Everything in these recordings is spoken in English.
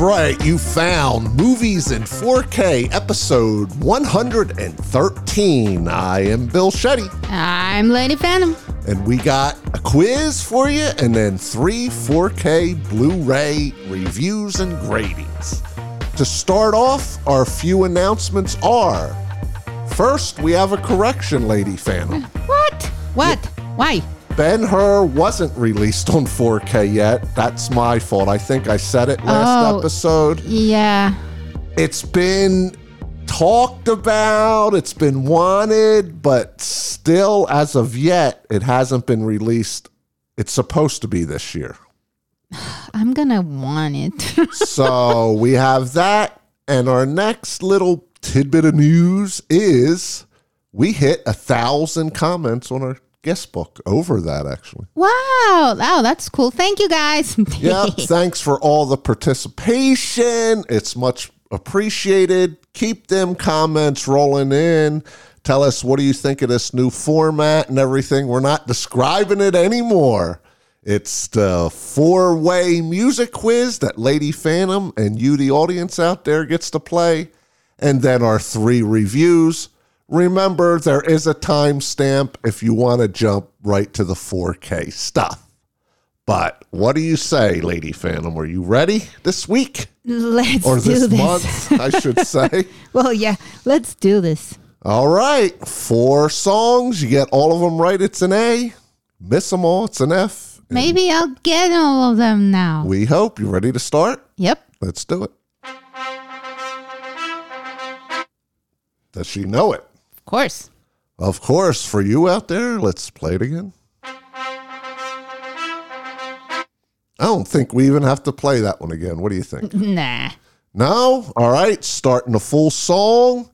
Right, you found Movies in 4K, episode 113. I am Bill Shetty, I'm Lady Phantom. and we got a quiz for you and then three 4K Blu ray reviews and gradings. To start off, our few announcements are first, we have a correction, Lady Phantom. What? What? Why? Ben Hur wasn't released on 4K yet. That's my fault. I think I said it last Oh. episode. Yeah. It's been talked about, it's been wanted, but still, as of yet, it hasn't been released. It's supposed to be this year. I'm gonna want it. So we have that. And our next little tidbit of news is we hit a thousand comments on our guest book. Over that, actually. wow. Wow, that's cool. Thank you guys. Yeah, thanks for all the participation. It's much appreciated. Keep them comments rolling in. Tell us what do you think of this new format and everything. We're not describing it anymore. It's the four-way music quiz that Lady Phantom and you, the audience out there, gets to play, and then our three reviews. Remember, there is a timestamp if you want to jump right to the 4K stuff. But what do you say, Lady Phantom? Are you ready this week let's or do this this. month? I should say. Well, yeah, let's do this. All right, four songs. You get all of them right. It's an A. Miss them all. It's an F. Maybe I'll get all of them now. We hope you ready to start. Yep. Let's do it. Does she know it? Of course. Of course. For you out there, let's play it again. I don't think we even have to play that one again. What do you think? Nah. No? All right, starting the full song.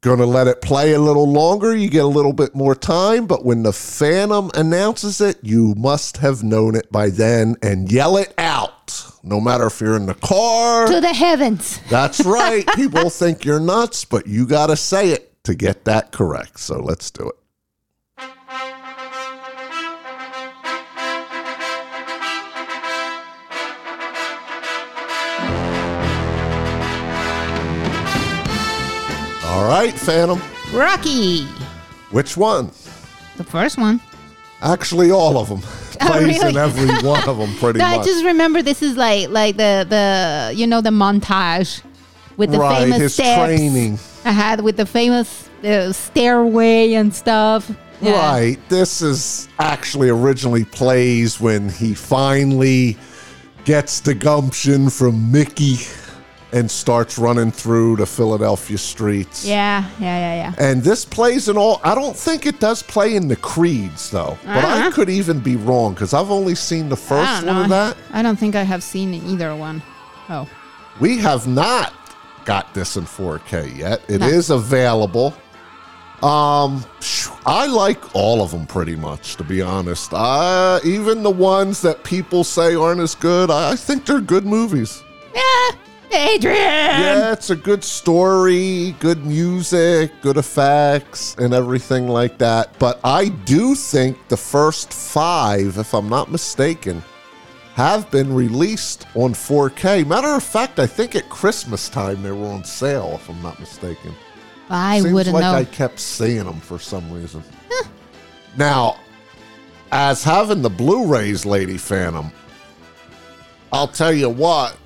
Gonna let it play a little longer. You get a little bit more time, but when the Phantom announces it, you must have known it by then and yell it out. No matter if you're in the car. To the heavens. That's right. People think you're nuts, but you gotta say it to get that correct. So let's do it. All right, Phantom. Rocky. Which one? The first one. Actually, all of them. Oh, Plays in every one of them, pretty No, I just remember this is like like the the you know the montage with the right, famous his steps training. I had with the famous uh, stairway and stuff. Yeah. Right. This is actually originally plays when he finally gets the gumption from Mickey and starts running through the Philadelphia streets. Yeah, yeah, yeah, yeah. And this plays in all. I don't think it does play in the creeds though, but I Uh-huh. could even be wrong because I've only seen the first one of that. I don't think I have seen either one. Oh, We have not got this in 4K yet. It No. is available. Um, I like all of them pretty much, to be honest. Uh, even the ones that people say aren't as good, I, I think they're good movies. yeah, Adrian. Yeah, it's a good story, good music, good effects, and everything like that. But I do think the first five, if I'm not mistaken, have been released on 4K. Matter of fact, I think at Christmas time they were on sale, if I'm not mistaken. I Seems wouldn't like know. I kept seeing them for some reason. now, as having the Blu-rays, Lady Phantom, I'll tell you what,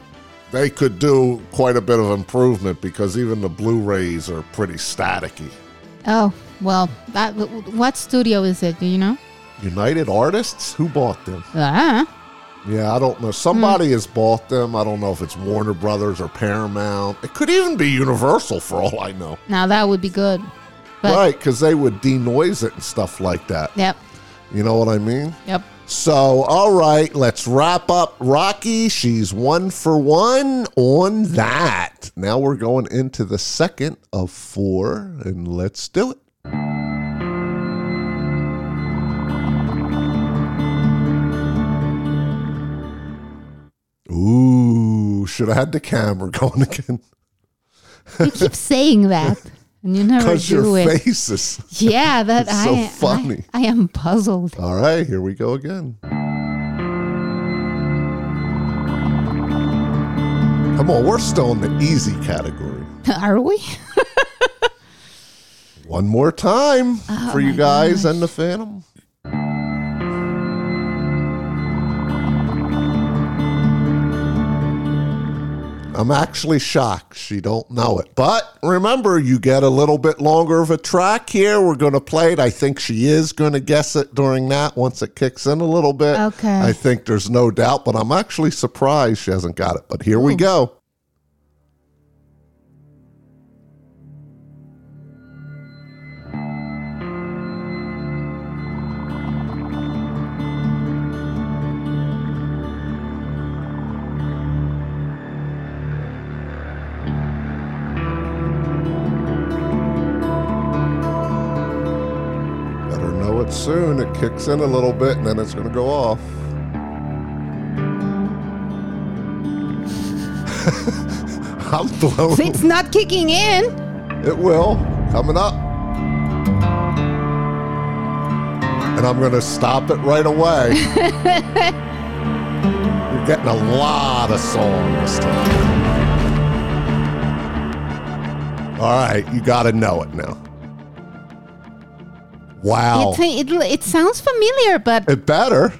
they could do quite a bit of improvement because even the Blu-rays are pretty staticky. oh, well, that. What studio is it? Do you know? United Artists, who bought them? Ah, Yeah, I don't know. Somebody has bought them. I don't know if it's Warner Brothers or Paramount. It could even be Universal for all I know. now that would be good. But right, because they would denoise it and stuff like that. yep, You know what I mean? yep. So, all right, let's wrap up Rocky. She's one for one on that. Now we're going into the second of four, and let's do it. Ooh, should have had the camera going again. You keep saying that, and you never Because do your it. faces. Yeah, that It's so I, funny. I I am puzzled. All right, here we go again. Come on, we're still in the easy category. Are we? One more time oh for you guys and the Phantom. I'm actually shocked she don't know it. But remember, you get a little bit longer of a track here. We're going to play it. I think she is going to guess it during that once it kicks in a little bit. Okay. I think there's no doubt, but I'm actually surprised she hasn't got it. But here we go. It kicks in a little bit and then it's going to go off. I'm blown. it's not kicking in. It will. Coming up. And I'm going to stop it right away. You're getting a lot of song this time. All right, you got to know it now. Wow. It's, it, it sounds familiar, but It better.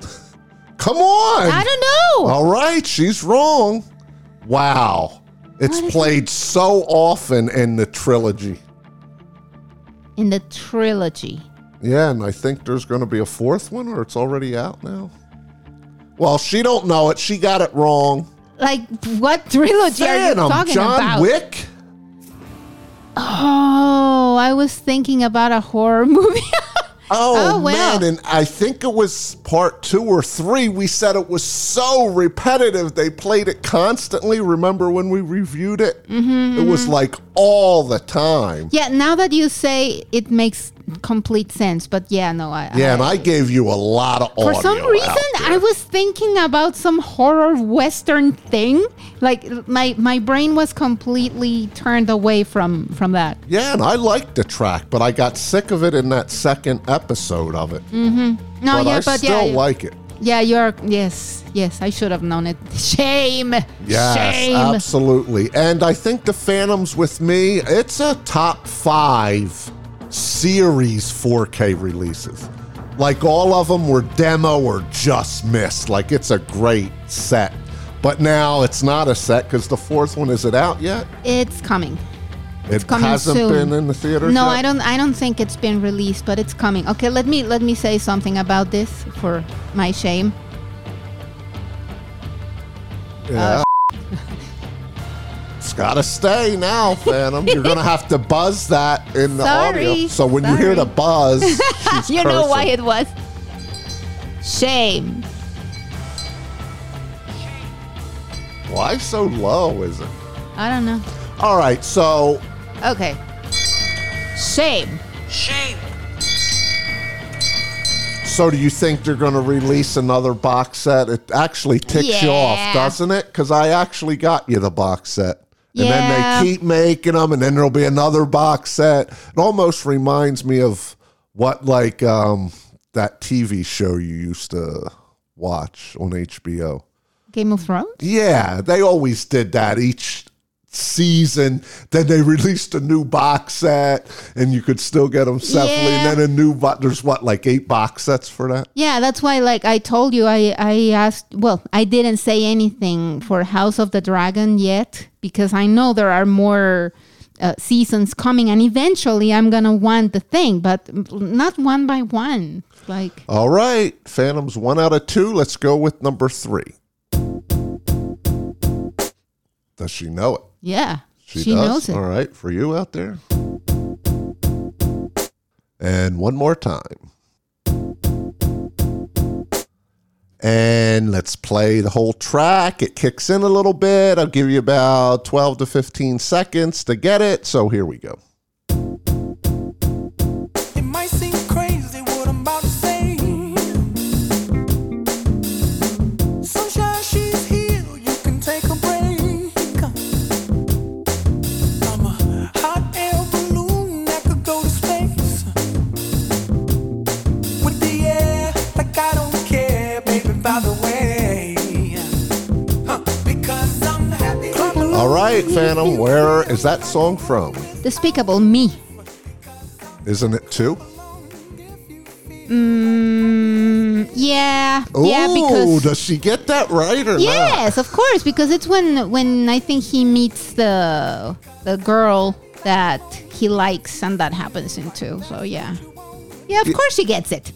Come on. I don't know. All right, she's wrong. Wow. It's played so often in the trilogy. In the trilogy. Yeah, and I think there's going to be a fourth one, or it's already out now. Well, she don't know it. She got it wrong. Like, what trilogy are you Phantom, talking John about? Wick. Oh, I was thinking about a horror movie. Oh, Oh, well. man, and I think it was part two or three. We said it was so repetitive. They played it constantly. Remember when we reviewed it? Mm-hmm, it was like all the time. yeah, now that you say it makes complete sense, but yeah, no, I. Yeah, and I, I gave you a lot of for some reason. I was thinking about some horror western thing. Like my my brain was completely turned away from from that. Yeah, and I liked the track, but I got sick of it in that second episode of it. Mm-hmm. No, but yeah, I but still yeah, like it. yeah, you're yes, yes, I should have known it. Shame, Yes, shame. absolutely. And I think the Phantoms with me, it's a top five series 4K releases. Like all of them were demo or just missed. Like it's a great set. But now it's not a set because the fourth one is it out yet? It's coming. It coming hasn't soon. been in the theaters. No, yet? I don't. I don't think it's been released, but it's coming. Okay, let me let me say something about this for my shame. Yeah. it's got to stay now, Phantom. You're gonna have to buzz that in the audio. So when you hear the buzz, she's you know why cursing. it was shame. Why so low? Is it? I don't know. All right, so Okay, Shame. shame. so do you think they're going to release another box set? It actually ticks you off, Yeah. doesn't it? Because I actually got you the box set. And Yeah. then they keep making them, and then there'll be another box set. It almost reminds me of what, like, um, that TV show you used to watch on HBO. Game of Thrones. Yeah, they always did that each season. Then they released a new box set, and you could still get them separately. Yeah. And then a new box. There's what, like eight box sets for that? Yeah, that's why. Like I told you, I I asked. Well, I didn't say anything for House of the Dragon yet because I know there are more. Uh, seasons coming and eventually i'm gonna want the thing but not one by one like All right, Phantoms one out of two. Let's go with number three. Does she know it? Yeah She, she, knows it All right, for you out there. And one more time. And let's play the whole track. It kicks in a little bit. I'll give you about 12 to 15 seconds to get it. So here we go. All right, Phantom, where is that song from? Despicable Me. Isn't it too? Mm, yeah, yeah, because does she get that right or not? yes, of course, because it's when when I think he meets the the girl that he likes, and that happens in two. So yeah, yeah, of course she gets it.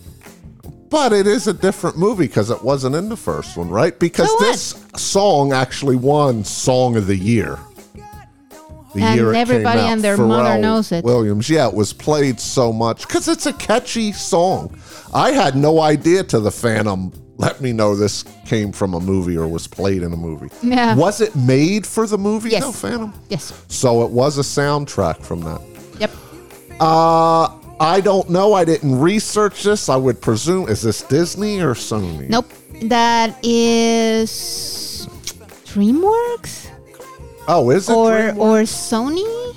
But it is a different movie because it wasn't in the first one, right? Because So this song actually won Song of the Year. The And year everybody out. and their mother knows it. Williams, yeah, it was played so much because it's a catchy song. I had no idea to the Phantom. Let me know this came from a movie or was played in a movie. Yeah. Was it made for the movie? Yes. though, Phantom. Yes. So it was a soundtrack from that. Yep. Uh, I don't know. I didn't research this. I would presume is this Disney or Sony? Nope. That is DreamWorks Oh, is it? or DreamWorks? or Sony.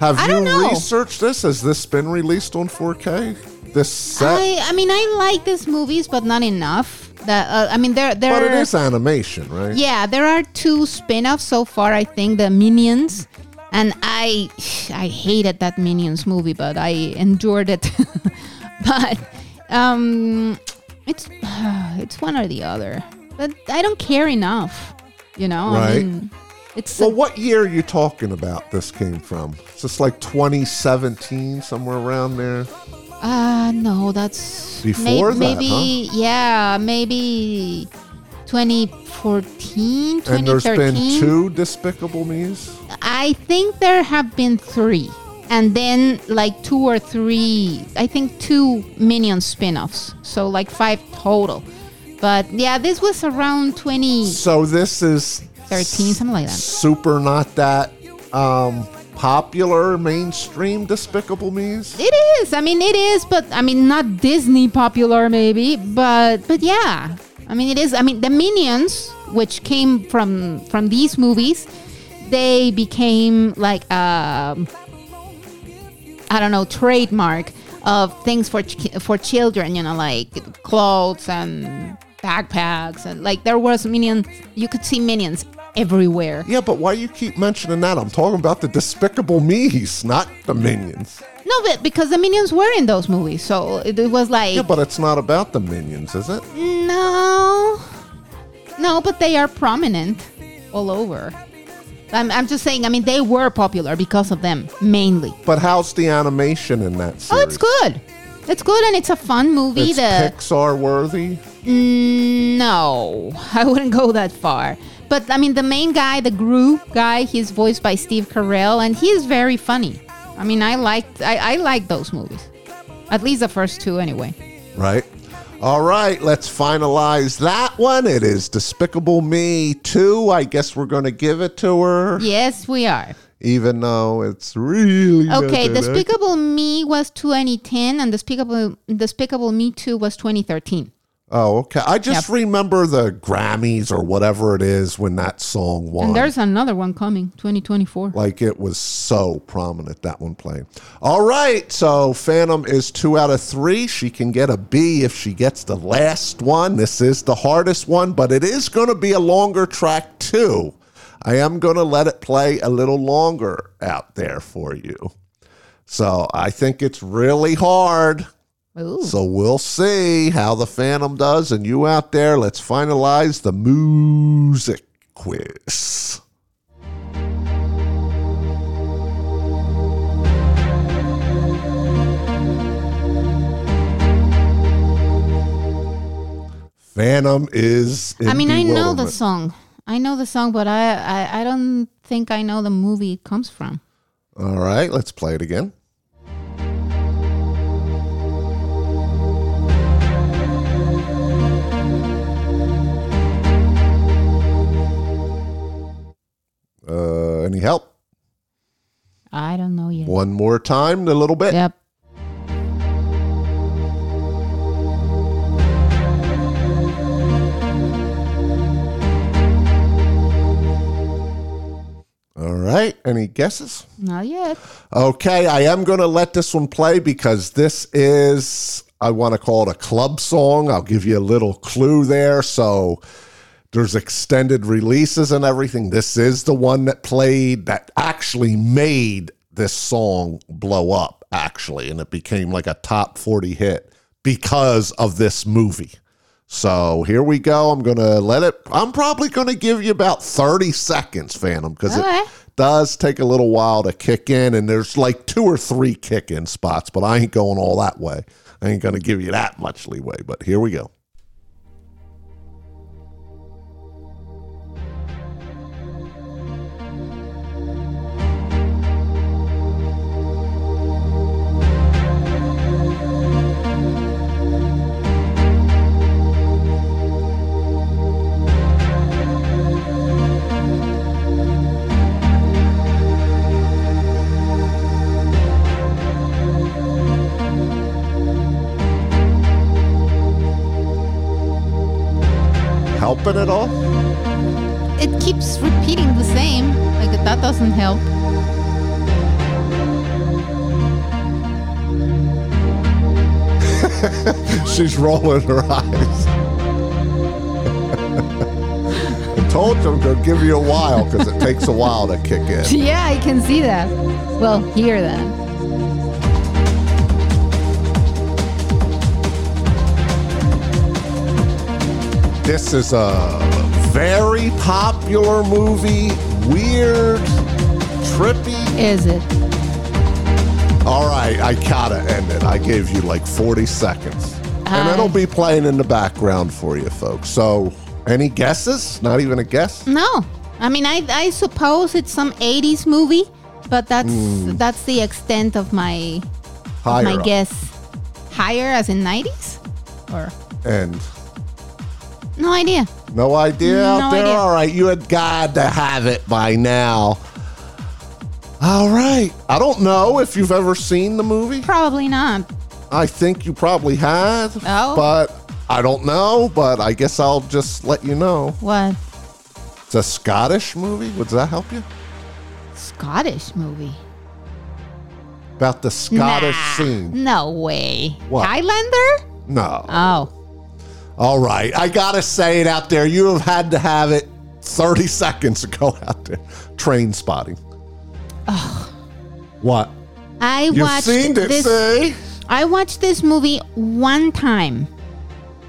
Have I you know. researched this? Has this been released on 4K? This set, I I mean I like these movies, but not enough. That uh, I mean there there but it is animation, right? Yeah, there are two spin-offs so far. I think the Minions, and I I hated that Minions movie, but I endured it. but um, it's it's one or the other. But I don't care enough, you know. I Right. mean, it's Well, what year are you talking about? This came from? It's this like 2017, somewhere around there? uh no, that's Before that, maybe yeah, maybe 2014, 2013. And there's 2013. been two Despicable Me's. I think there have been three. And then like two or three, I think two Minion spin offs. So like five total. But yeah, this was around 20. So this is 13, something like that. super not that um, popular mainstream Despicable Me's. It is. I mean, it is, but I mean, not Disney popular maybe, but but yeah. I mean, it is. I mean, the Minions, which came from from these movies, they became like um, I don't know trademark of things for ch- for children. You know, like clothes and backpacks and like there was minions. You could see minions everywhere. Yeah, but why you keep mentioning that? I'm talking about the Despicable Me's, not the Minions. No, but because the minions were in those movies, so it, it was like Yeah, but it's not about the Minions, is it? No. No, but they are prominent all over. I'm, I'm just saying, I mean, they were popular because of them, mainly. But how's the animation in that series? Oh, it's good. It's good and it's a fun movie. It's The Pixar worthy. Mm, no, I wouldn't go that far. But I mean, the main guy, the Gru guy, he's voiced by Steve Carell, and he is very funny. I mean, I liked, I, I like those movies, at least the first two, anyway. Right. All right, let's finalize that one. It is Despicable Me 2. I guess we're going to give it to her, Yes, we are. even though it's really. Okay, Despicable Me was 2010, and Despicable Despicable Me 2 was 2013. Oh, okay. I just Yep. remember the Grammys or whatever it is when that song won. And there's another one coming, 2024. like it was so prominent that one playing. All right, so Phantom is two out of three. She can get a B if she gets the last one. This is the hardest one, but it is going to be a longer track too. I am going to let it play a little longer out there for you. So I think it's really hard. Ooh. So we'll see how the Phantom does. And you out there, let's finalize the music quiz. Phantom is. In I mean, I know the song. I know the song, but I, I, I don't think I know the movie it comes from. All right, let's play it again. Any help? I don't know yet. One more time, a little bit. Yep. All right, any guesses? Not yet. Okay, I am going to let this one play because this is, I want to call it a club song. I'll give you a little clue there. So There's extended releases and everything. This is the one that played that actually made this song blow up, actually, and it became like a top 40 hit because of this movie. So here we go. I'm going to let it, I'm probably going to give you about 30 seconds, Phantom, because Okay. it does take a little while to kick in, and there's like two or three kick in spots, but I ain't going all that way. I ain't going to give you that much leeway, but here we go. Helping at all? It keeps repeating the same. Like that doesn't help. She's rolling her eyes. I told you I'm going to give you a while because it takes a while to kick in. Yeah, I can see that. Well, hear that. This is a very popular movie, weird, trippy. Is it? All right, I gotta end it. I gave you like 40 seconds. and Hi. it'll be playing in the background for you folks. So, any guesses? Not even a guess? No. I mean, I I suppose it's some '80s movie, but that's Hmm. that's the extent of my Higher my up. guess. Higher as in '90s, or And no idea. no idea out No there? idea. All right, you had got to have it by now. All right. I don't know if you've ever seen the movie. Probably not. I think you probably have. Oh. But I don't know, but I guess I'll just let you know. What It's a Scottish movie. Would that help you? Scottish movie? About the Scottish Nah, scene. No way. What? Highlander? No. Oh, All right. I got to say it out there. You have had to have it 30 seconds ago out there. Trainspotting. What? I You've watched seen it, this. see? I watched this movie one time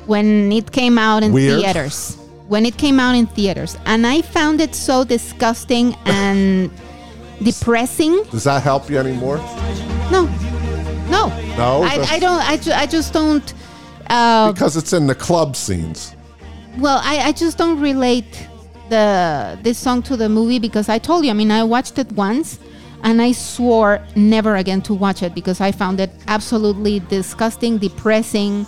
when it came out in Weird. theaters. When it came out in theaters, and I found it so disgusting and depressing. Does that help you anymore? No, no, No? I, I don't. I, ju- I just don't. Uh, Because it's in the club scenes. well, I, I just don't relate the this song to the movie because I told you. I mean, I watched it once, and I swore never again to watch it because I found it absolutely disgusting, depressing,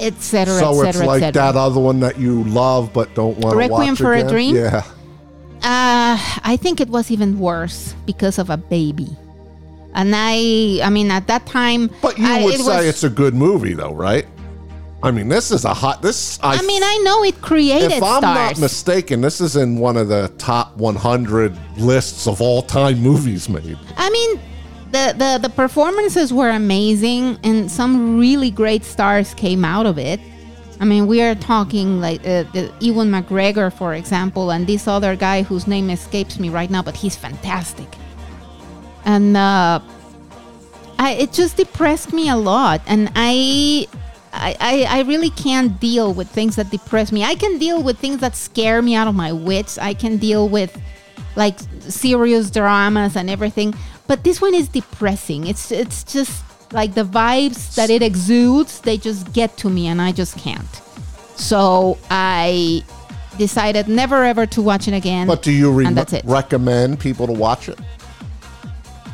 etc., So it's like that other one that you love but don't want to watch Requiem for a? Dream? Yeah. Uh, I think it was even worse because of a baby. And I, I mean, at that time, But you I, would say was- it's a good movie, though, right? I mean, this is a hot. This I, I mean, I know it created if I'm not mistaken, this is in one of the top 100 lists of all time movies made. I mean, the, the the performances were amazing, and some really great stars came out of it. I mean, we are talking like uh, the Ewan McGregor, for example, and this other guy whose name escapes me right now, but he's fantastic. And uh, I, it just depressed me a lot, and I, I, I, I really can't deal with things that depress me. I can deal with things that scare me out of my wits. I can deal with like serious dramas and everything, but this one is depressing. It's it's just like the vibes that it exudes. They just get to me, and I just can't. So I decided never ever to watch it again. But do you re- and that's it. recommend people to watch it?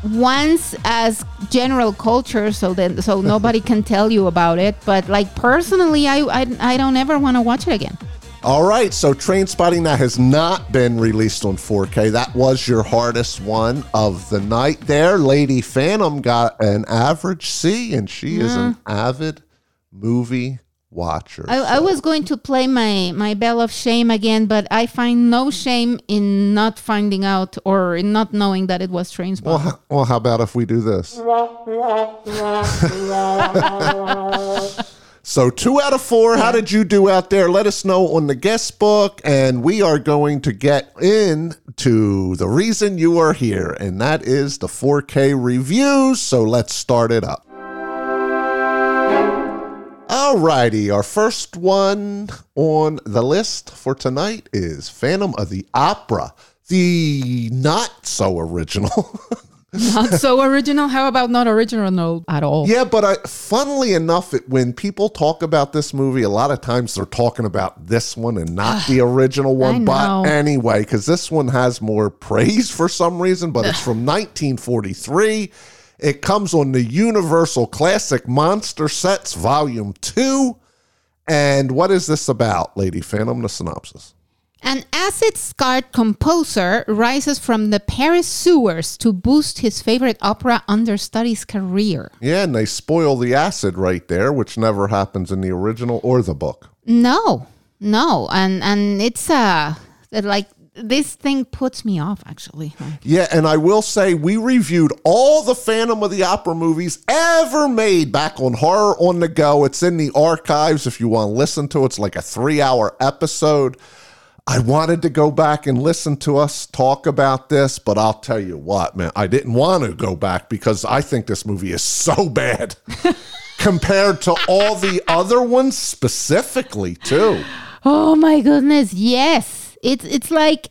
Once as general culture so then so nobody can tell you about it but like personally i i, I don't ever want to watch it again All right, so Trainspotting that has not been released on 4K. That was your hardest one of the night there. Lady Phantom got an average C, and she is an mm. avid movie watcher. I, I was going to play my my bell of shame again but i find no shame in not finding out or in not knowing that it was train well, well, how about if we do this? So two out of four. How did you do out there? Let us know on the guest book, and we are going to get in to the reason you are here, and that is the 4K reviews. So let's start it up. Alrighty, our first one on the list for tonight is Phantom of the Opera, the not so original. Not so original. How about not original at all? Yeah, but I, funnily enough, it, when people talk about this movie, a lot of times they're talking about this one and not the original one. But anyway, because this one has more praise for some reason, but it's from 1943. It comes on the Universal Classic Monster Sets Volume 2. And what is this about, Lady Phantom? The synopsis. An acid scarred composer rises from the Paris sewers to boost his favorite opera understudy's career. Yeah, and they spoil the acid right there, which never happens in the original or the book. No, no, and and it's uh like this thing puts me off actually. Yeah, and I will say we reviewed all the Phantom of the Opera movies ever made back on Horror on the Go. It's in the archives if you want to listen to it. It's like a three hour episode. I wanted to go back and listen to us talk about this, but I'll tell you what, man, I didn't want to go back because I think this movie is so bad compared to all the other ones specifically, too. Oh my goodness, yes. It's it's like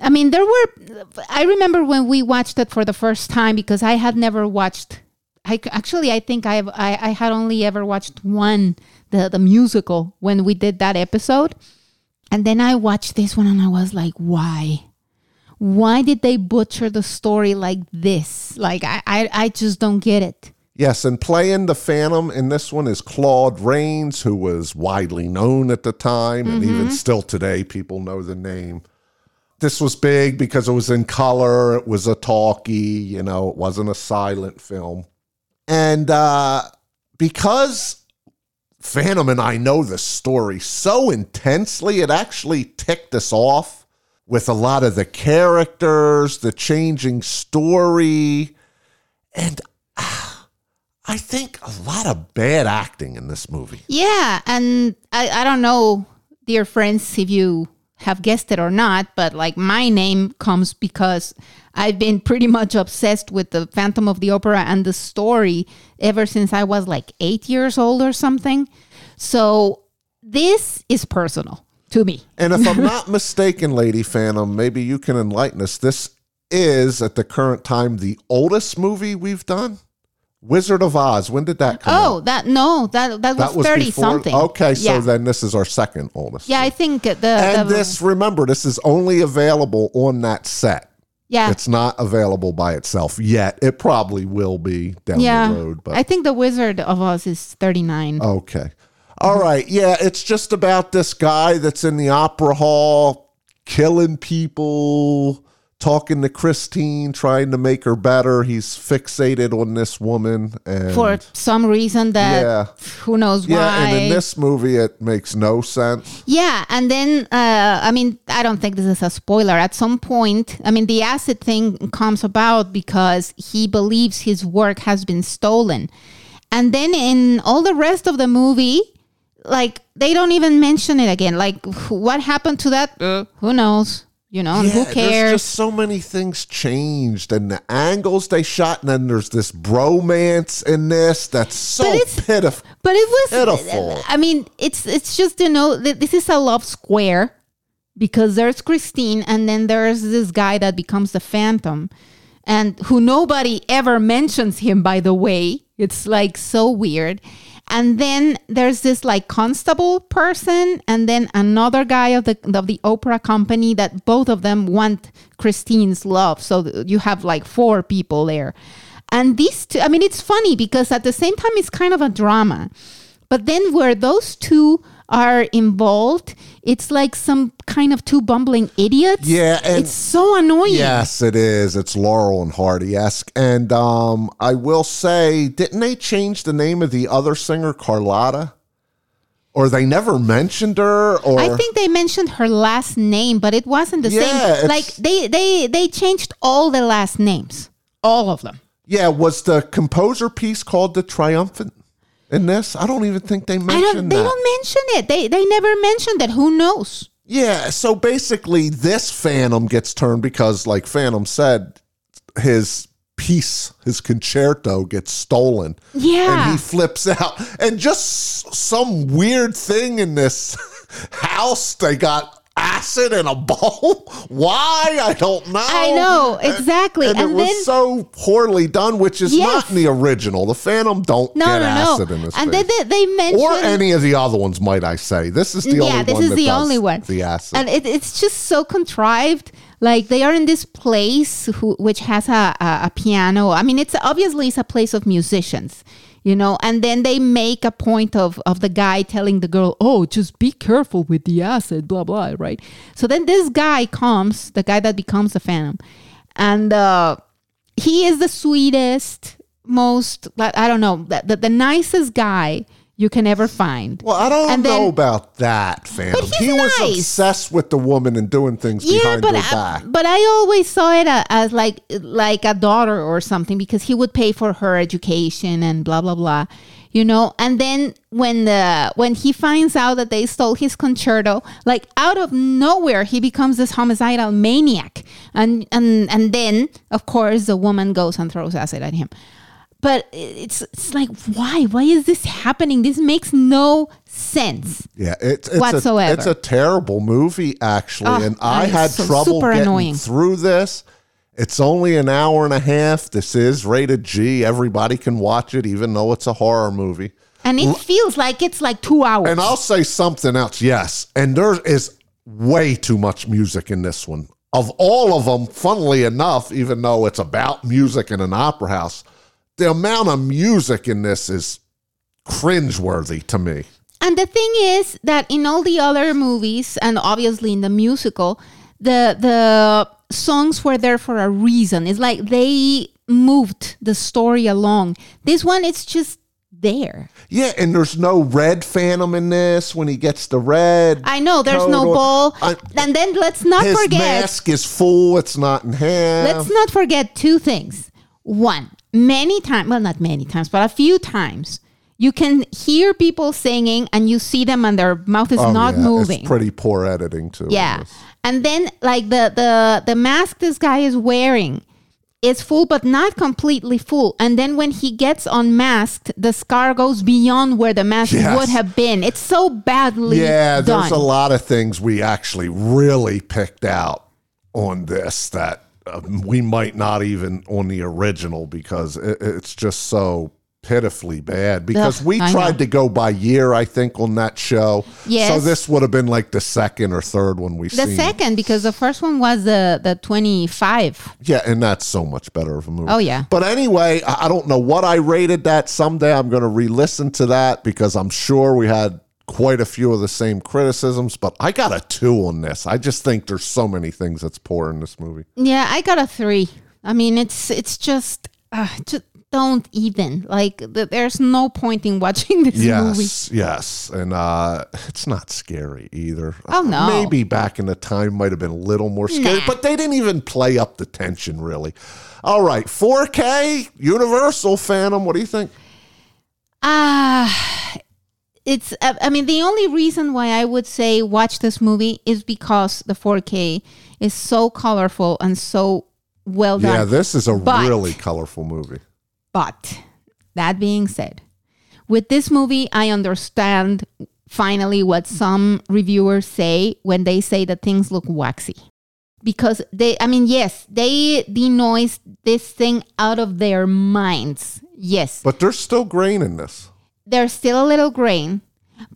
I mean there were I remember when we watched it for the first time because I had never watched I actually I think I have I, I had only ever watched one the the musical when we did that episode. And then I watched this one and I was like, why? Why did they butcher the story like this? Like I I, I just don't get it. Yes, and playing the Phantom in this one is Claude Rains, who was widely known at the time, and even still today, people know the name. This was big because it was in color, it was a talkie, you know, it wasn't a silent film. And uh, because Phantom and I know the story so intensely, it actually ticked us off with a lot of the characters, the changing story, and I think a lot of bad acting in this movie. Yeah, and I, I don't know, dear friends, if you have guessed it or not, but like my name comes because I've been pretty much obsessed with the Phantom of the Opera and the story ever since I was like eight years old or something. So this is personal to me. And if I'm not mistaken, Lady Phantom, maybe you can enlighten us. This is at the current time the oldest movie we've done. Wizard of Oz. When did that come oh, out? Oh, that no, that that was, that was thirty before. something. Okay, so yeah. then this is our second oldest. yeah, I think the And the, this, remember, this is only available on that set. yeah It's not available by itself yet. It probably will be down yeah. the road, but I think the Wizard of Oz is thirty nine. Okay. All right. Yeah, it's just about this guy that's in the opera hall killing people, talking to Christine, trying to make her better. He's fixated on this woman and for some reason that Yeah. who knows Yeah, why. and in this movie it makes no sense. Yeah, and then uh, I mean, I don't think this is a spoiler. At some point, I mean, the acid thing comes about because he believes his work has been stolen, and then in all the rest of the movie, like they don't even mention it again. Like, what happened to that? Uh, who knows? You know, and who There's cares? just so many things changed and the angles they shot, and then there's this bromance in this that's so But pitiful. But it was Pitiful. I mean, it's it's just you know this is a love square because there's Christine and then there's this guy that becomes the Phantom, and who nobody ever mentions him by the way. It's like so weird. And then there's this like constable person, and then another guy of the of the opera company that both of them want Christine's love. So you have like four people there. And these two, I mean, it's funny because at the same time, it's kind of a drama. But then where those two are involved, it's like some kind of two bumbling idiots. Yeah, it's so annoying. Yes, it is. It's Laurel and Hardy esque. And um, I will say, didn't they change the name of the other singer, Carlotta? Or they never mentioned her? Or I think they mentioned her last name, but it wasn't the Yeah, same. Like they they they changed all the last names, all of them. yeah, was the composer piece called the Triumphant? In this? I don't even think they I mentioned don't. They that. don't mention it. They they never mentioned it. Who knows? Yeah, so basically this Phantom gets turned because like Phantom said his piece, his concerto gets stolen. Yeah. And he flips out. And just some weird thing in this house, they got acid in a bowl. Why? I don't know. I know exactly. And, And, it was so poorly done, which is not in the original. The Phantom don't no, get no, acid no. in this And then they, they mentioned or any of the other ones, might I say. This is the yeah, only this one is the only one. The acid. and it, it's just so contrived. Like they are in this place who, which has a, a, a piano. I mean, it's obviously it's a place of musicians, you know. And then they make a point of of the guy telling the girl, "Oh, just be careful with the acid," blah blah. Right. So then this guy comes, the guy that becomes the Phantom, and uh, he is the sweetest, most I don't know, the, the, the nicest guy you can ever find. Well, I don't And know then- about that, fam. He was nice. obsessed with the woman and doing things yeah, behind but her I, back. but I always saw it as like like a daughter or something because he would pay for her education and blah blah blah, you know. And then when the when he finds out that they stole his concerto, like out of nowhere, he becomes this homicidal maniac, and and and then of course the woman goes and throws acid at him. But it's it's like why why is this happening? This makes no sense. Yeah, it's it's Whatsoever. A, it's a terrible movie actually, Oh, and I had so trouble getting annoying. through this. It's only an hour and a half. This is rated G. Everybody can watch it, even though it's a horror movie. And it feels like it's like two hours. And I'll say something else. Yes, and there is way too much music in this one. Of all of them, funnily enough, even though it's about music in an opera house, the amount of music in this is cringeworthy to me. And the thing is that in all the other movies, and obviously in the musical, the the songs were there for a reason. It's like they moved the story along. This one, it's just there. Yeah, and there's no red phantom in this when he gets the red. I know there's no or- ball. I- and then let's not His forget. His mask is full. It's not in half. Let's not forget two things. One, many times, well, not many times, but a few times, you can hear people singing and you see them and their mouth is Oh, not yeah, moving. It's pretty poor editing too. Yeah. And then like the the the mask this guy is wearing is full but not completely full. And then when he gets unmasked, the scar goes beyond where the mask Yes. would have been. It's so badly Yeah, there's a lot of things we actually really picked out on this that uh, we might not even on the original because it, it's just so pitifully bad because Ugh, we tried to go by year i think on that show Yes. so this would have been like the second or third one we the seen second because the first one was the the 25. yeah and that's so much better of a movie Oh, yeah. but anyway i I don't know what i rated that someday i'm going to re-listen to that because i'm sure we had quite a few of the same criticisms but i got a two on this i just think there's so many things that's poor in this movie Yeah, I got a 3. I mean, it's it's just uh, just don't even. Like th- there's no point in watching this movie. yes yes and uh it's not scary either Oh, no. maybe back in the time might have been a little more scary Nah. but they didn't even play up the tension really all right 4k universal phantom what do you think Ah, it's. uh, I mean, the only reason why I would say watch this movie is because the 4K is so colorful and so well done. yeah this is a But- really colorful movie But that being said, with this movie, I understand finally what some reviewers say when they say that things look waxy. Because they, I mean, yes, they denoise this thing out of their minds. Yes, but there's still grain in this there's still a little grain,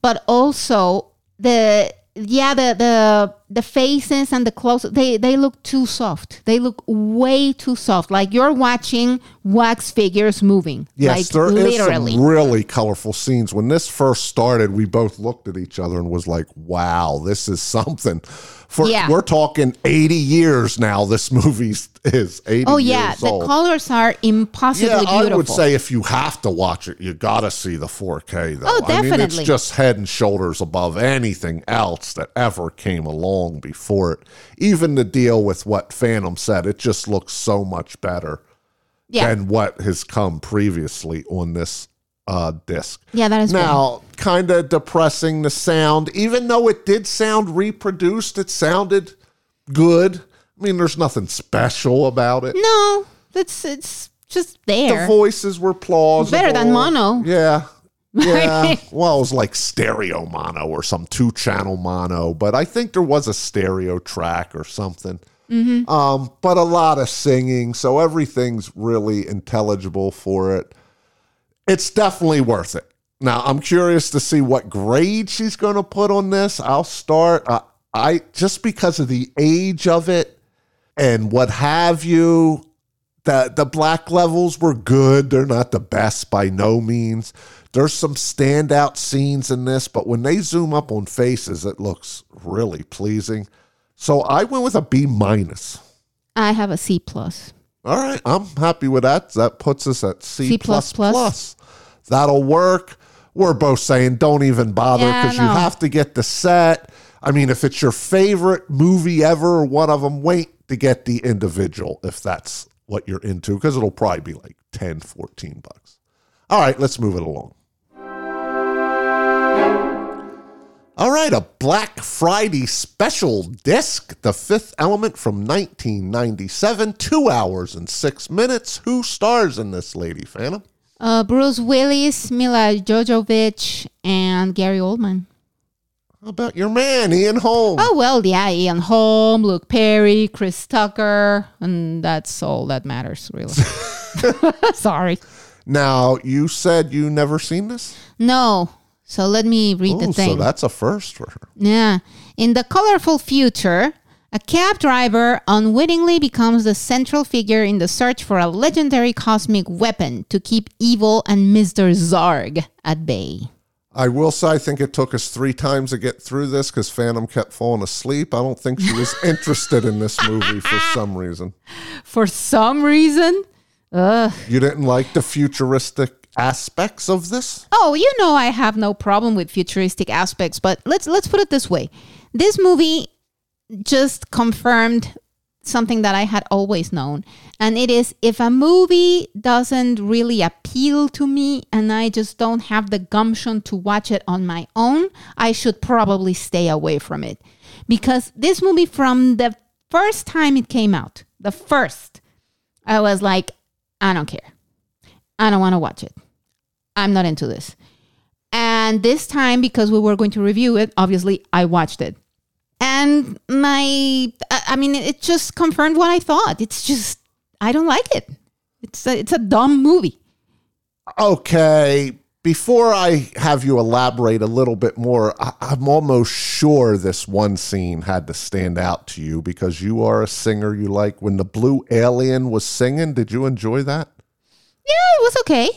but also the yeah the the the faces and the clothes they they look too soft. They look way too soft. Like you're watching wax figures moving. Yes, like there is literally. some really colorful scenes. When this first started, we both looked at each other and was like, "Wow, this is something." For Yeah. we're talking eighty years now. This movie is eighty. oh yeah, the old. colors are impossibly Yeah, beautiful. I would say if you have to watch it, you got to see the 4K though. Oh, I mean, it's just head and shoulders above anything else that ever came along before it. Even to deal with what Phantom said, it just looks so much better yeah. than what has come previously on this uh, disc. Yeah, that is now kind of depressing. The sound, even though it did sound reproduced, it sounded good. I mean, there's nothing special about it. No, it's it's just there. The voices were plausible. Better than mono. Yeah. Yeah. well, it was like stereo mono or some two channel mono, but I think there was a stereo track or something. Mm-hmm. Um, but a lot of singing, so everything's really intelligible for it. It's definitely worth it. Now, I'm curious to see what grade she's going to put on this. I'll start. Uh, I just because of the age of it and what have you. The the black levels were good. They're not the best by no means. There's some standout scenes in this, but when they zoom up on faces, it looks really pleasing. So I went with a B minus. I have a C plus. All right, I'm happy with that. That puts us at C, C plus plus. That'll work. We're both saying don't even bother Yeah, because you have to get the set. I mean, if it's your favorite movie ever or one of them, wait to get the individual if that's what you're into because it'll probably be like 10, 14 bucks. All right, let's move it along. All right, a Black Friday special disc, The Fifth Element from 1997, two hours and six minutes. Who stars in this, Lady Phantom? Uh, Bruce Willis, Milla Jovovich, and Gary Oldman. How about your man, Ian Holm? Oh well, yeah, Ian Holm, Luke Perry, Chris Tucker, and that's all that matters, really. Sorry. Now, you said you never seen this? No. So let me read the Oh, thing. so that's a first for her. Yeah. In the colorful future, a cab driver unwittingly becomes the central figure in the search for a legendary cosmic weapon to keep evil and Mr. Zorg at bay. I will say, I think it took us three times to get through this because Phantom kept falling asleep. I don't think she was interested in this movie for some reason. For some reason, ugh. You didn't like the futuristic aspects of this? Oh, you know I have no problem with futuristic aspects, but let's let's put it this way. This movie just confirmed something that I had always known. And it is if a movie doesn't really appeal to me and I just don't have the gumption to watch it on my own, I should probably stay away from it. Because this movie, from the first time it came out, the first, I was like, I don't care. I don't want to watch it. I'm not into this. And this time, because we were going to review it, obviously I watched it. And my, I mean, it just confirmed what I thought. It's just, I don't like it. It's a, it's a dumb movie. Okay, before I have you elaborate a little bit more, I, I'm almost sure this one scene had to stand out to you because you are a singer. You like when the blue alien was singing. Did you enjoy that? Yeah, it was okay.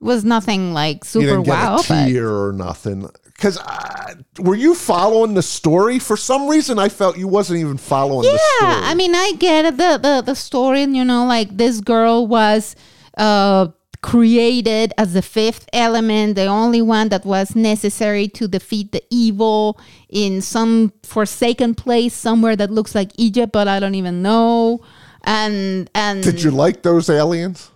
Was nothing like You super didn't get wow. a But tear or nothing. Because uh, were you following the story? For some reason, I felt you wasn't even following the story. yeah, I mean, I get the, the, the story, you know, like this girl was uh, created as the fifth element, the only one that was necessary to defeat the evil in some forsaken place somewhere that looks like Egypt, but I don't even know. And and Did you like those aliens?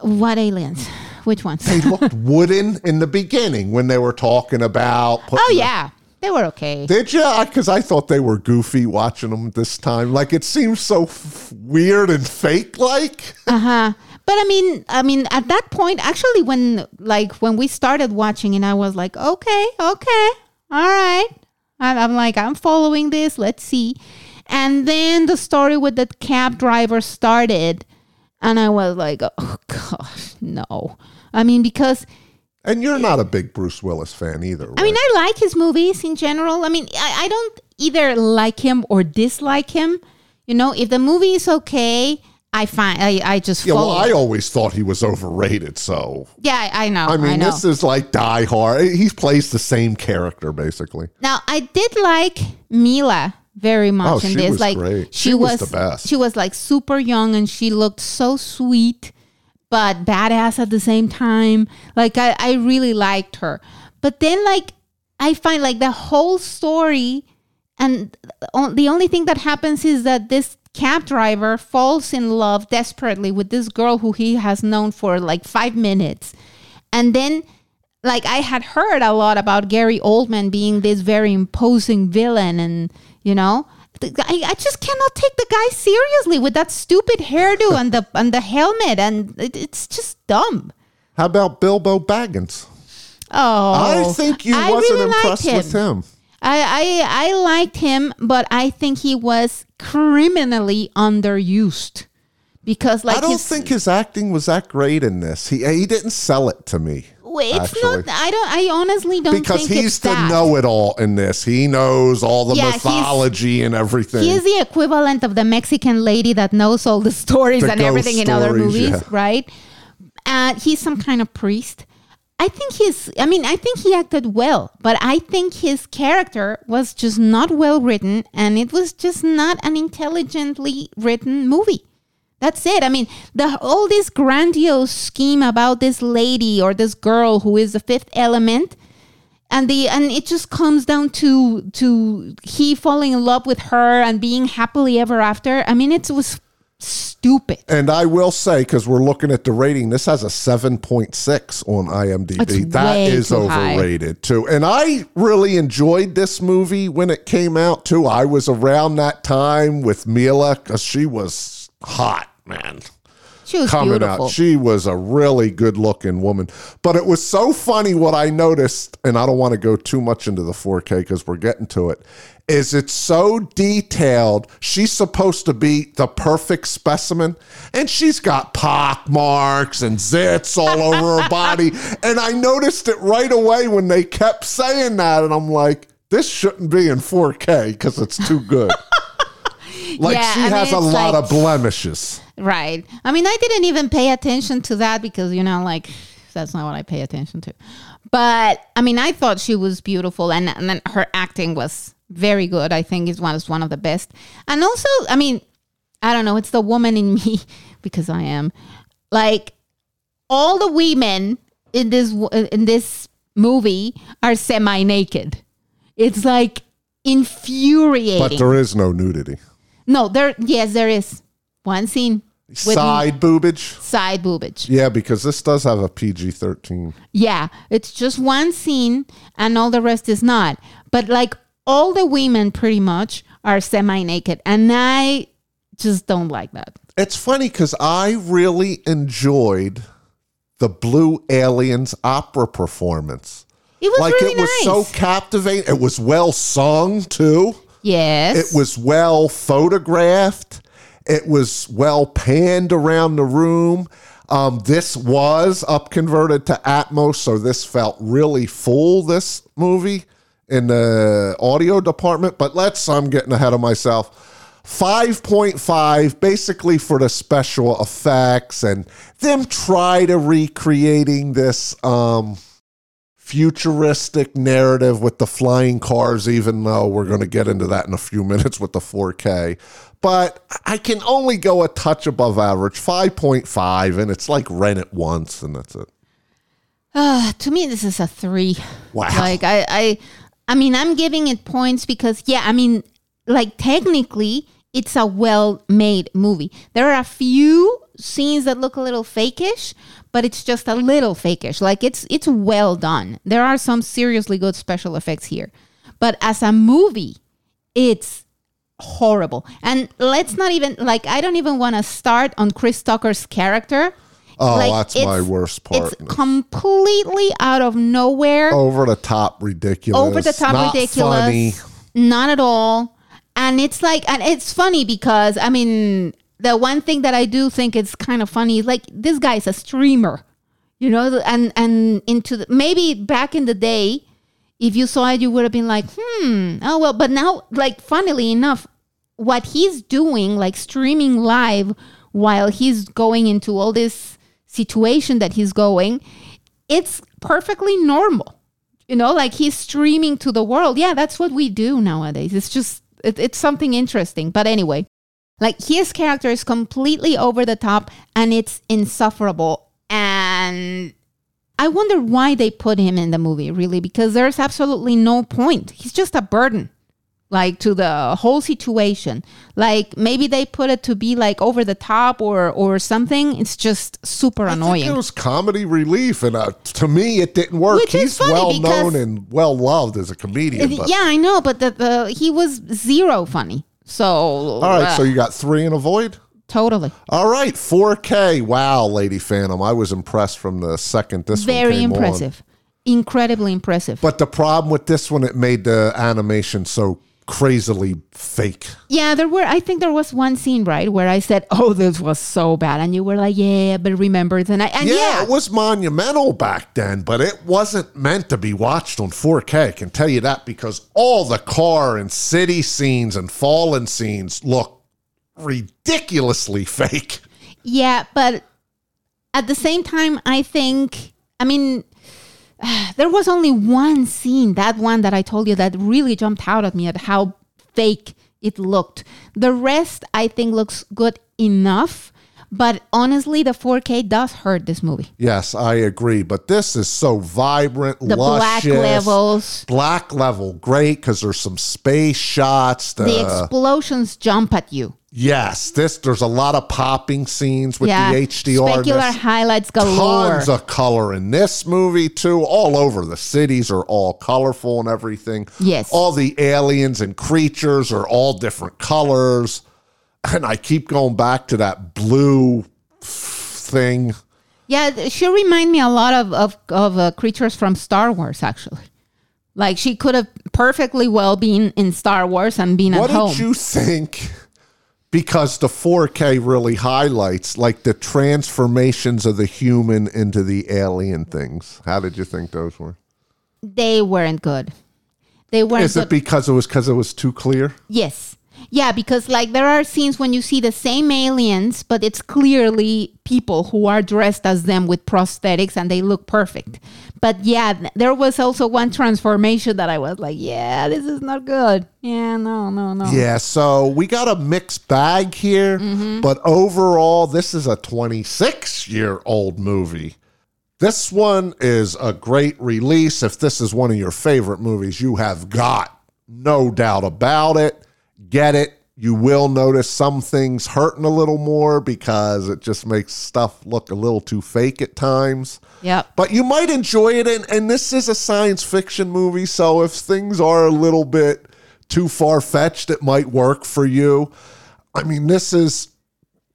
what aliens? Which ones? They looked wooden in the beginning when they were talking about. oh yeah, they were okay. Did you? Because I thought they were goofy watching them this time. Like it seems so f- weird and fake. Like Uh-huh. But I mean, I mean, at that point, actually, when like when we started watching, and I was like, okay, okay, all right. I'm, I'm like, I'm following this. Let's see. And then the story with the cab driver started, and I was like, oh gosh, no. I mean, because and you're not a big Bruce Willis fan either. Right? I mean, I like his movies in general. I mean, I, I don't either like him or dislike him. You know, if the movie is okay, I find I, I just yeah. Well. I always thought he was overrated. So yeah, I know. I mean, know. this is like Die Hard. He plays the same character basically. Now I did like Milla very much Oh, in this. like great. she, She was was, the best. She was like super young and she looked so sweet, but badass at the same time. Like I, I really liked her. But then like I find like the whole story and the only thing that happens is that this cab driver falls in love desperately with this girl who he has known for like five minutes And then, like, I had heard a lot about Gary Oldman being this very imposing villain, and you know, I, I just cannot take the guy seriously with that stupid hairdo and the and the helmet, and it, it's just dumb. How about Bilbo Baggins? Oh, I think you I wasn't really impressed with him. I, I I liked him, but I think he was criminally underused because, like, I don't his, think his acting was that great in this. He he didn't sell it to me. Wait, it's actually. not. I don't. I honestly don't because think he's it's the that. know-it-all in this. He knows all the Yeah, he's- mythology and everything. He is the equivalent of the Mexican lady that knows all the stories The and ghost everything in other stories, movies, yeah. right? Uh, he's some kind of priest. I think he's, I mean, I think he acted well, but I think his character was just not well written and it was just not an intelligently written movie. That's it. I mean, the all this grandiose scheme about this lady or this girl who is the fifth element and the and it just comes down to to he falling in love with her and being happily ever after. I mean, it was stupid. and I will say, because we're looking at the rating, this has a 7.6 on IMDb. It's That is too high. overrated, too. And I really enjoyed this movie when it came out, too. I was around that time with Milla because she was hot, man. She was coming beautiful. out. She was a really good looking woman. But it was so funny what I noticed, and I don't want to go too much into the 4K because we're getting to it, is it's so detailed. She's supposed to be the perfect specimen, and she's got pock marks and zits all over her body. And I noticed it right away when they kept saying that, and I'm like, this shouldn't be in 4K because it's too good. like Yeah, she I mean, has a lot like- of blemishes. Right. I mean, I didn't even pay attention to that because, you know, like, that's not what I pay attention to. But, I mean, I thought she was beautiful and, and then her acting was very good. I think it was one of the best. And also, I mean, I don't know, it's the woman in me because I am. Like, all the women in this in this movie are semi naked. It's like infuriating. But there is no nudity. no, there, yes, there is one scene Side boobage. side boobage. Yeah, because this does have a PG 13. Yeah, it's just one scene and all the rest is not. But like all the women pretty much are semi naked. And I just don't like that. It's funny because I really enjoyed the Blue Aliens opera performance. It was like really it was nice. so captivating. It was well sung too. yes. It was well photographed. It was well panned around the room. Um, this was up converted to Atmos, so this felt really full. This movie in the audio department, but let's. I'm getting ahead of myself. 5.5 basically for the special effects and them try to recreating this um futuristic narrative with the flying cars, even though we're going to get into that in a few minutes with the 4K. But I can only go a touch above average, 5.5, and it's like rent it once, and that's it. Uh, to me, this is a three. Wow. Like I, I, I mean, I'm giving it points because yeah, I mean, like technically, it's a well-made movie. There are a few scenes that look a little fakeish, but it's just a little fakeish. Like it's it's well done. There are some seriously good special effects here, but as a movie, it's horrible. And let's not even like I don't even want to start on Chris Tucker's character. Oh, Like, that's my worst part. It's completely out of nowhere, Over the top ridiculous. over the top not ridiculous. Funny. Not at all. And it's like, and it's funny because I mean, the one thing that I do think is kind of funny is like this guy's a streamer, you know, and and into the, maybe back in the day, if you saw it, you would have been like, hmm, oh well. But now, like, funnily enough, what he's doing, like streaming live while he's going into all this situation that he's going, it's perfectly normal. You know, like he's streaming to the world. Yeah, that's what we do nowadays. It's just, it, it's something interesting. But anyway, like his character is completely over the top and it's insufferable. And I wonder why they put him in the movie, really, because there's absolutely no point. He's just a burden. like to the whole situation. Like maybe they put it to be like over the top or or something. It's just super I annoying. it was comedy relief, and uh, to me, it didn't work. Which He's well known and well loved as a comedian. But. yeah, I know, but the, the he was zero funny. So All right, so uh, you got three in a void. totally All right, 4K. Wow, Lady Phantom. I was impressed from the second this one very came on. impressive, incredibly impressive. But the problem with this one, it made the animation so crazily fake. Yeah, there were. I think there was one scene right where I said, "Oh, this was so bad," and you were like, "Yeah, but remember it." And I and Yeah, yeah, it was monumental back then, but it wasn't meant to be watched on 4K. I can tell you that because all the car and city scenes and fallen scenes look ridiculously fake. yeah, but at the same time, I think, I mean, there was only one scene, that one that I told you, that really jumped out at me at how fake it looked. The rest, I think, looks good enough. But honestly, the 4K does hurt this movie. Yes, I agree. But this is so vibrant, The black levels, Black level, great because there's some space shots. The, the explosions jump at you. yes, this there's a lot of popping scenes with yeah, the HDR. specular highlights galore. Tons of color in this movie too. All over the cities are all colorful and everything. Yes. all the aliens and creatures are all different colors. And I keep going back to that blue thing. Yeah, she remind me a lot of of, of uh, creatures from Star Wars. Actually, like she could have perfectly well been in Star Wars and been What at home. What did you think? Because the 4K really highlights like the transformations of the human into the alien things. How did you think those were? they weren't good. They weren't Is good. it because it was because it was too clear? yes. Yeah, because like there are scenes when you see the same aliens, but it's clearly people who are dressed as them with prosthetics and they look perfect. But yeah, there was also one transformation that I was like, yeah, this is not good. Yeah, no, no, no. Yeah, so we got a mixed bag here, mm-hmm. but overall, this is a 26 year old movie. This one is a great release. If this is one of your favorite movies, you have got no doubt about it. Get it. You will notice some things hurting a little more because it just makes stuff look a little too fake at times Yeah. but you might enjoy it and, and this is a science fiction movie so if things are a little bit too far-fetched it might work for you i mean this is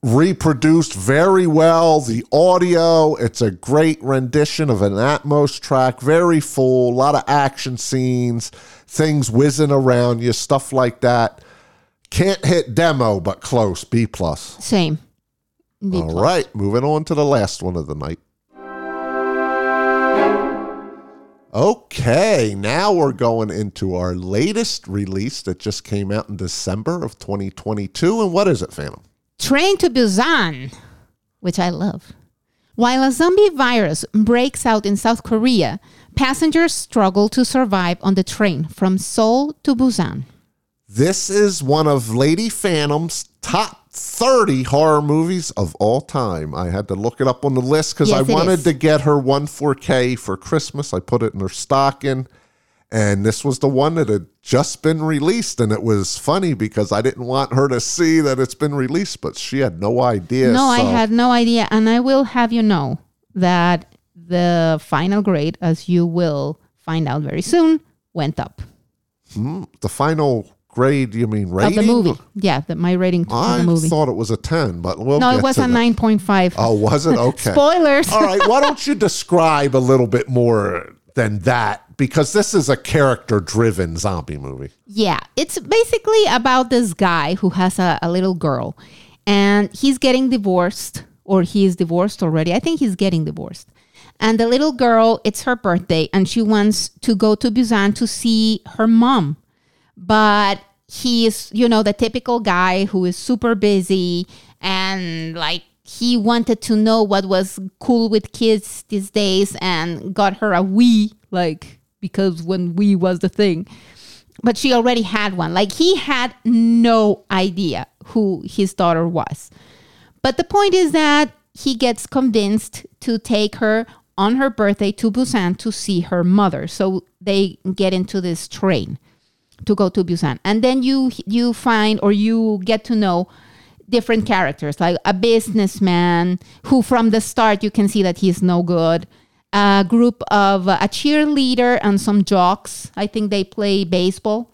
reproduced very well the audio it's a great rendition of an atmos track very full a lot of action scenes things whizzing around you stuff like that can't hit demo but close b plus Same. B all plus. right moving on to the last one of the night Okay, now we're going into our latest release that just came out in December of 2022. And what is it, Phantom? Train to Busan, which I love. While a zombie virus breaks out in South Korea, passengers struggle to survive on the train from Seoul to Busan. This is one of Lady Phantom's top 30 horror movies of all time. I had to look it up on the list because I Yes, it wanted is. to get her one 4K for Christmas. I put it in her stocking. And this was the one that had just been released. And it was funny because I didn't want her to see that it's been released, but she had no idea. no, I had no idea. And I will have you know that the final grade, as you will find out very soon, went up mm, the final grade, you mean rating? of the movie. Yeah, the, my rating for the movie. I thought it was a 10, but we'll no, it was a that. 9.5. Oh, was it? Okay. Spoilers. All right. Why don't you describe a little bit more than that? Because this is a character driven zombie movie. Yeah, it's basically about this guy who has a, a little girl and he's getting divorced, or he's divorced already. I think he's getting divorced. And the little girl, it's her birthday, and she wants to go to Busan to see her mom. But he's, you know, the typical guy who is super busy and like he wanted to know what was cool with kids these days and got her a Wii, like, because when Wii was the thing but she already had one. Like he had no idea who his daughter was. But the point is that he gets convinced to take her on her birthday to Busan to see her mother. So they get into this train. To go to Busan. And then you you find or you get to know different characters, like a businessman who from the start you can see that he's no good. A group of a cheerleader and some jocks. I think they play baseball.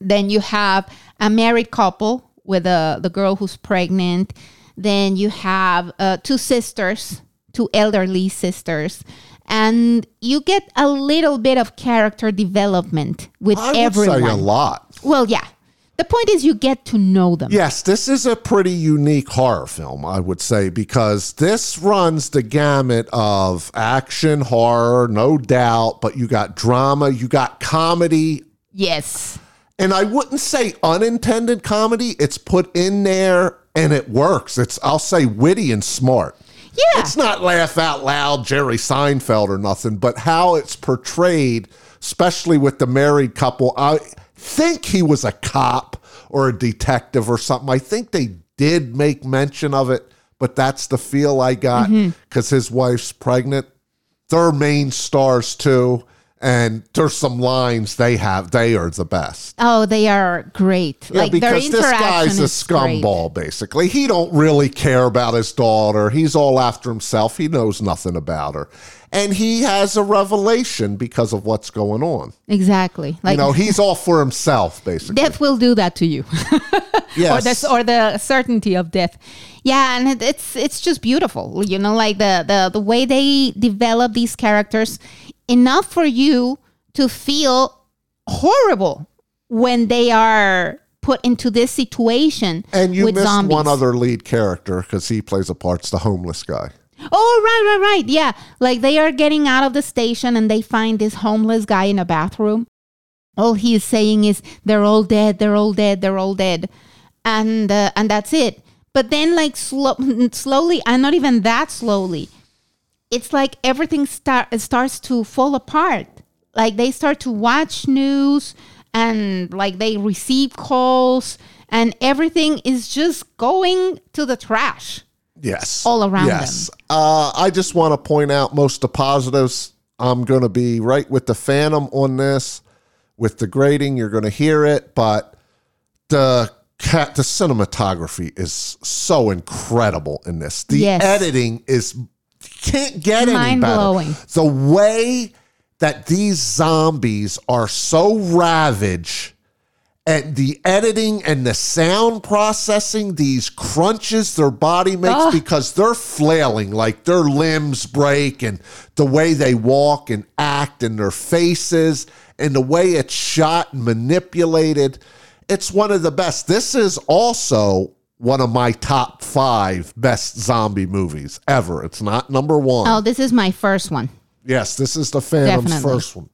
Then you have a married couple with a, the girl who's pregnant. Then you have uh, two sisters, two elderly sisters. And you get a little bit of character development with I would everyone. say a lot. Well, yeah. The point is you get to know them. Yes, this is a pretty unique horror film, I would say, because this runs the gamut of action, horror, no doubt, but you got drama, you got comedy, Yes. and I wouldn't say unintended comedy. It's put in there and it works. It's, I'll say, witty and smart. Yeah. It's not laugh out loud, Jerry Seinfeld or nothing, but how it's portrayed, especially with the married couple. I think he was a cop or a detective or something. I think they did make mention of it, but that's the feel I got mm-hmm. because his wife's pregnant. They're main stars too. And there's some lines they have. They are the best. oh, they are great. Yeah, like because this guy's a scumball, basically. He don't really care about his daughter. He's all after himself. He knows nothing about her. And he has a revelation because of what's going on. Exactly. Like you know, he's all for himself, basically. death will do that to you. yes. or the or the certainty of death. Yeah, and it, it's it's just beautiful. You know, like the the the way they develop these characters enough for you to feel horrible when they are put into this situation and you with missed zombies. one other lead character because he plays a part. It's the homeless guy. Oh, right, right, right. Yeah. Like they are getting out of the station and they find this homeless guy in a bathroom. All he is saying is, they're all dead, they're all dead, they're all dead. And, uh, and that's it. But then, like, slow, slowly, and not even that slowly, it's like everything start, starts to fall apart. Like they start to watch news and, like, they receive calls and everything is just going to the trash. Yes. All around yes. Uh, I just want to point out most of the positives. I'm going to be right with the Phantom on this. With the grading, you're going to hear it, but the cat, the cinematography is so incredible in this. The Yes. editing is can't get any Mind-blowing. better. The way that these zombies are so ravaged and the editing and the sound processing, these crunches their body makes because they're flailing, like their limbs break, and the way they walk and act, and their faces, and the way it's shot and manipulated. It's one of the best. This is also one of my top five best zombie movies ever. It's not number one. Oh, this is my first one. Yes, this is the Phantom's Definitely. first one.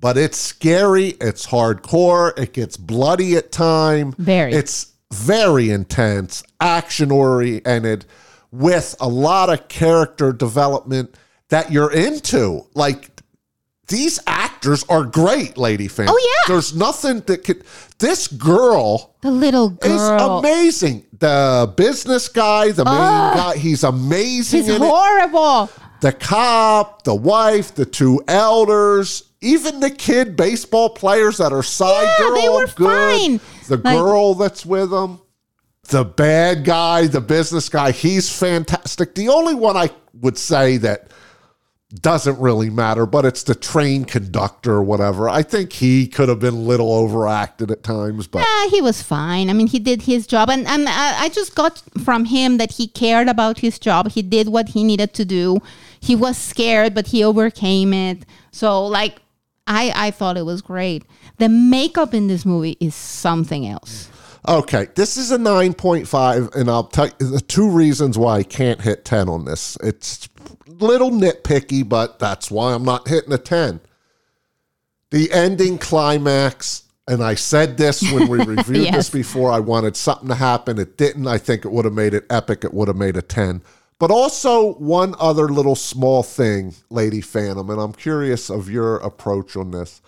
But it's scary, it's hardcore, it gets bloody at time. Very. It's very intense, action oriented with a lot of character development that you're into. Like these actors are great, Lady Fan. Oh, yeah. There's nothing that could this girl The little girl, is amazing. The business guy, the main guy, he's amazing He's in it horrible. the cop, the wife, the two elders, even the kid baseball players that are side, Yeah, they're they were good. fine. The Like- girl that's with them, the bad guy, the business guy, he's fantastic. The only one I would say that doesn't really matter, but it's the train conductor or whatever. I think he could have been a little overacted at times, but Ah, he was fine. I mean, he did his job, and and I, I just got from him that he cared about his job. He did what he needed to do. He was scared, but he overcame it. So, like, I I thought it was great. The makeup in this movie is something else. Okay, this is a 9.5, and I'll tell you the two reasons why I can't hit 10 on this. It's little nitpicky, but that's why I'm not hitting a 10. The ending climax, and I said this when we reviewed Yes. this before, I wanted something to happen. It didn't. I think it would have made it epic. It would have made a 10. But also, one other little small thing, Lady Phantom, and I'm curious of your approach on this.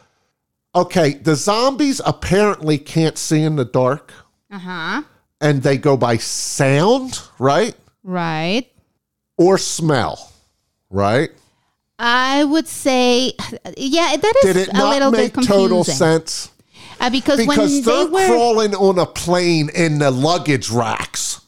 Okay, the zombies apparently can't see in the dark Uh huh. and they go by sound, right? Right. Or smell, right? I would say, yeah, that is Did it a little not bit make confusing. total sense? Uh, because, because when they're they were crawling on a plane in the luggage racks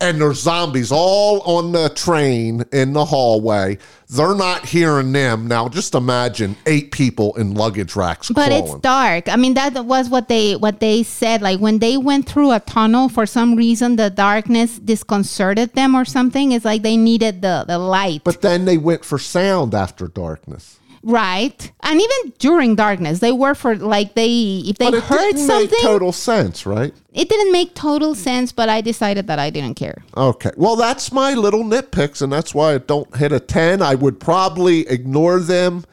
and there's zombies all on the train in the hallway they're not hearing them now just imagine eight people in luggage racks but crawling it's dark. I mean, that was what they what they said. Like when they went through a tunnel, for some reason, the darkness disconcerted them or something. It's like they needed the the light, but then they went for sound after darkness right? And even during darkness, they were for like they if they heard didn't something, make total sense right it didn't make total sense. But I decided that I didn't care. Okay. Well, that's my little nitpicks, and that's why I don't hit a 10. I would probably ignore them.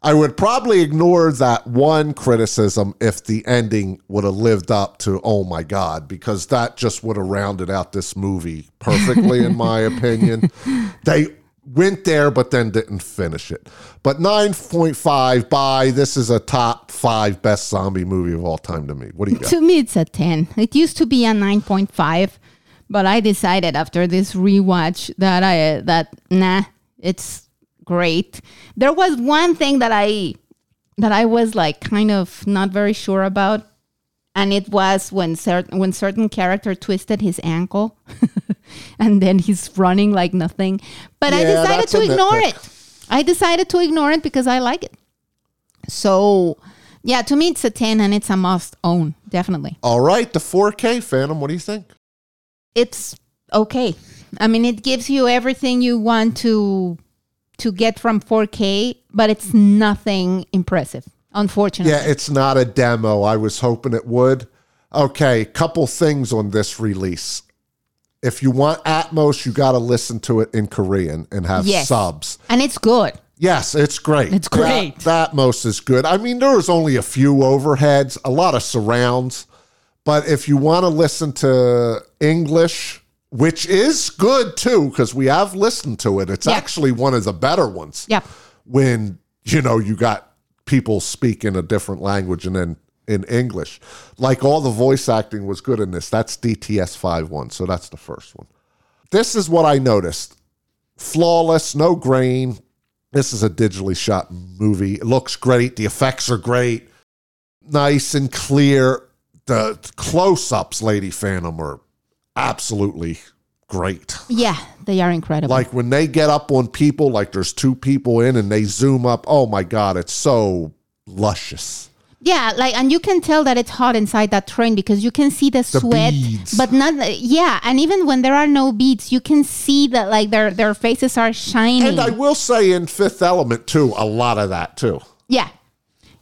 I would probably ignore that one criticism if the ending would have lived up to, oh my God, because that just would have rounded out this movie perfectly, in my opinion. They went there, but then didn't finish it. But 9.5 by this is a top five best zombie movie of all time to me. What do you got? To me, it's a 10. It used to be a 9.5, but I decided after this rewatch that I that nah, it's great. There was one thing that I that I was like kind of not very sure about, and it was when certain when certain character twisted his ankle, and then he's running like nothing. But I decided to ignore nitpick. it. I decided to ignore it because I like it. So, yeah, to me it's a 10 and it's a must own, definitely. All right, the 4K Phantom. What do you think? It's okay. I mean, it gives you everything you want to to get from 4K, but it's nothing impressive, unfortunately. Yeah, it's not a demo. I was hoping it would. Okay, couple things on this release. If you want Atmos, you got to listen to it in Korean and have Yes. subs. And it's good. Yes, it's great. It's great. That, most is good. I mean, there was only a few overheads, a lot of surrounds. But if you want to listen to English, which is good too, because we have listened to it, it's Yeah. actually one of the better ones Yeah. when you know you got people speaking a different language and then in English. Like all the voice acting was good in this. That's DTS 51, so that's the first one. This is what I noticed. Flawless, no grain. This is a digitally shot movie. It looks great. The effects are great. Nice and clear. The close-ups, Lady Phantom, are absolutely great Yeah, they are incredible. like when they get up on people like there's two people in and they zoom up oh my god it's so luscious yeah, like and you can tell that it's hot inside that train because you can see the, sweat, beads. but not yeah, and even when there are no beads, you can see that like their their faces are shining. and i will say in fifth element too a lot of that too Yeah.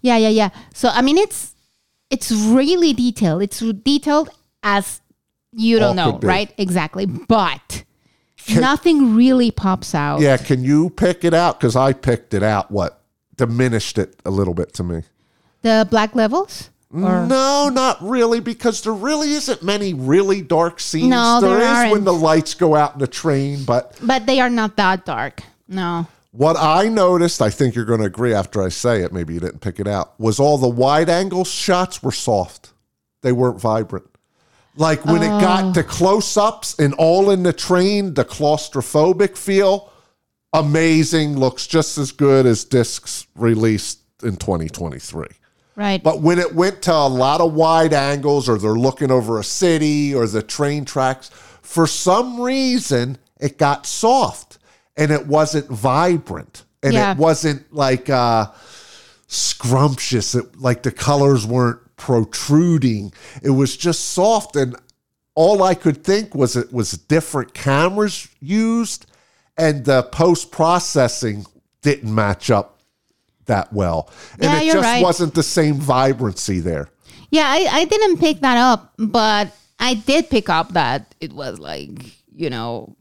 Yeah, yeah, yeah. So I mean it's it's really detailed. It's detailed as you don't All know, right? Exactly. But nothing really pops out. yeah can you pick it out because i picked it out what diminished it a little bit to me The black levels? Or no not really because there really isn't many really dark scenes No, there is when aren't. the lights go out in the train but but they are not that dark. No. What I noticed, I think you're going to agree after I say it, maybe you didn't pick it out, was all the wide angle shots were soft. They weren't vibrant. Like when it got oh. to close ups and all in the train, the claustrophobic feel, amazing, looks just as good as discs released in 2023. Right. But when it went to a lot of wide angles or they're looking over a city or the train tracks, for some reason it got soft and it wasn't vibrant and Yeah. it wasn't like uh scrumptious. It, like the colors weren't protruding. It was just soft and all I could think was it was different cameras used and the post processing didn't match up that well. And Yeah, it just right. wasn't the same vibrancy there. Yeah, I, I didn't pick that up, but I did pick up that it was like, you know,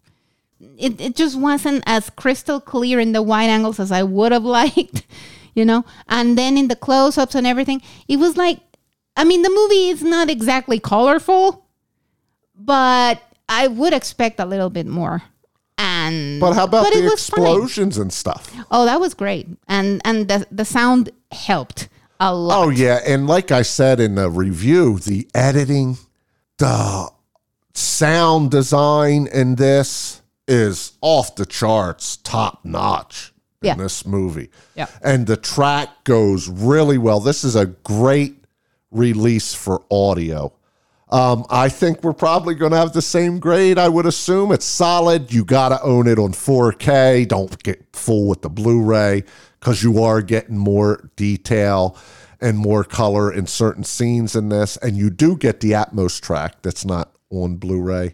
it, it just wasn't as crystal clear in the wide angles as I would have liked, you know? And then in the close ups and everything, it was like, I mean, the movie is not exactly colorful, but I would expect a little bit more. And But how about but the explosions and stuff? Oh, that was great. And and the, the sound helped a lot. Oh yeah, and like I said in the review, the editing, the sound design in this is off the charts, top notch in Yeah. this movie. Yeah. And the track goes really well. This is a great release for audio. Um, I think we're probably going to have the same grade. I would assume it's solid. You got to own it on 4K. Don't get full with the Blu-ray because you are getting more detail and more color in certain scenes in this, and you do get the Atmos track that's not on Blu-ray.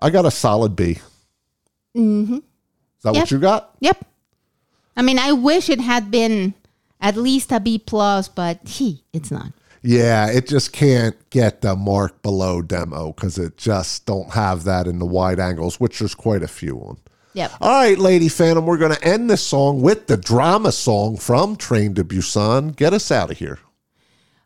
I got a solid B. Mm-hmm. Is that Yep. what you got? Yep. I mean, I wish it had been at least a B plus, but he, it's not. Yeah, it just can't get the mark below demo because it just don't have that in the wide angles, which there's quite a few on. Yep. All right, Lady Phantom, we're going to end this song with the drama song from Train to Busan. Get us out of here.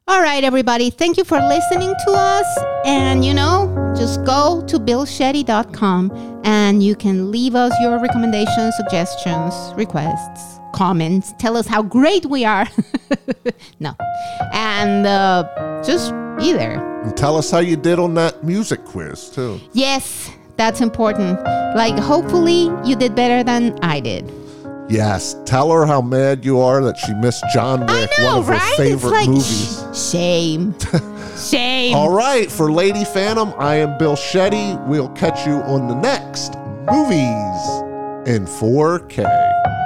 All right, everybody. Thank you for listening to us. And, you know, just go to billshetty.com and you can leave us your recommendations, suggestions, requests, comments. Tell us how great we are. no. And uh, just be there. And tell us how you did on that music quiz, too. Yes, that's important. Like, hopefully, you did better than I did. Yes, tell her how mad you are that she missed John Wick, know, one of her favorite it's like, movies. sh- shame. shame. All right, for Lady Phantom, I am Bill Shetty. We'll catch you on the next Movies in 4K.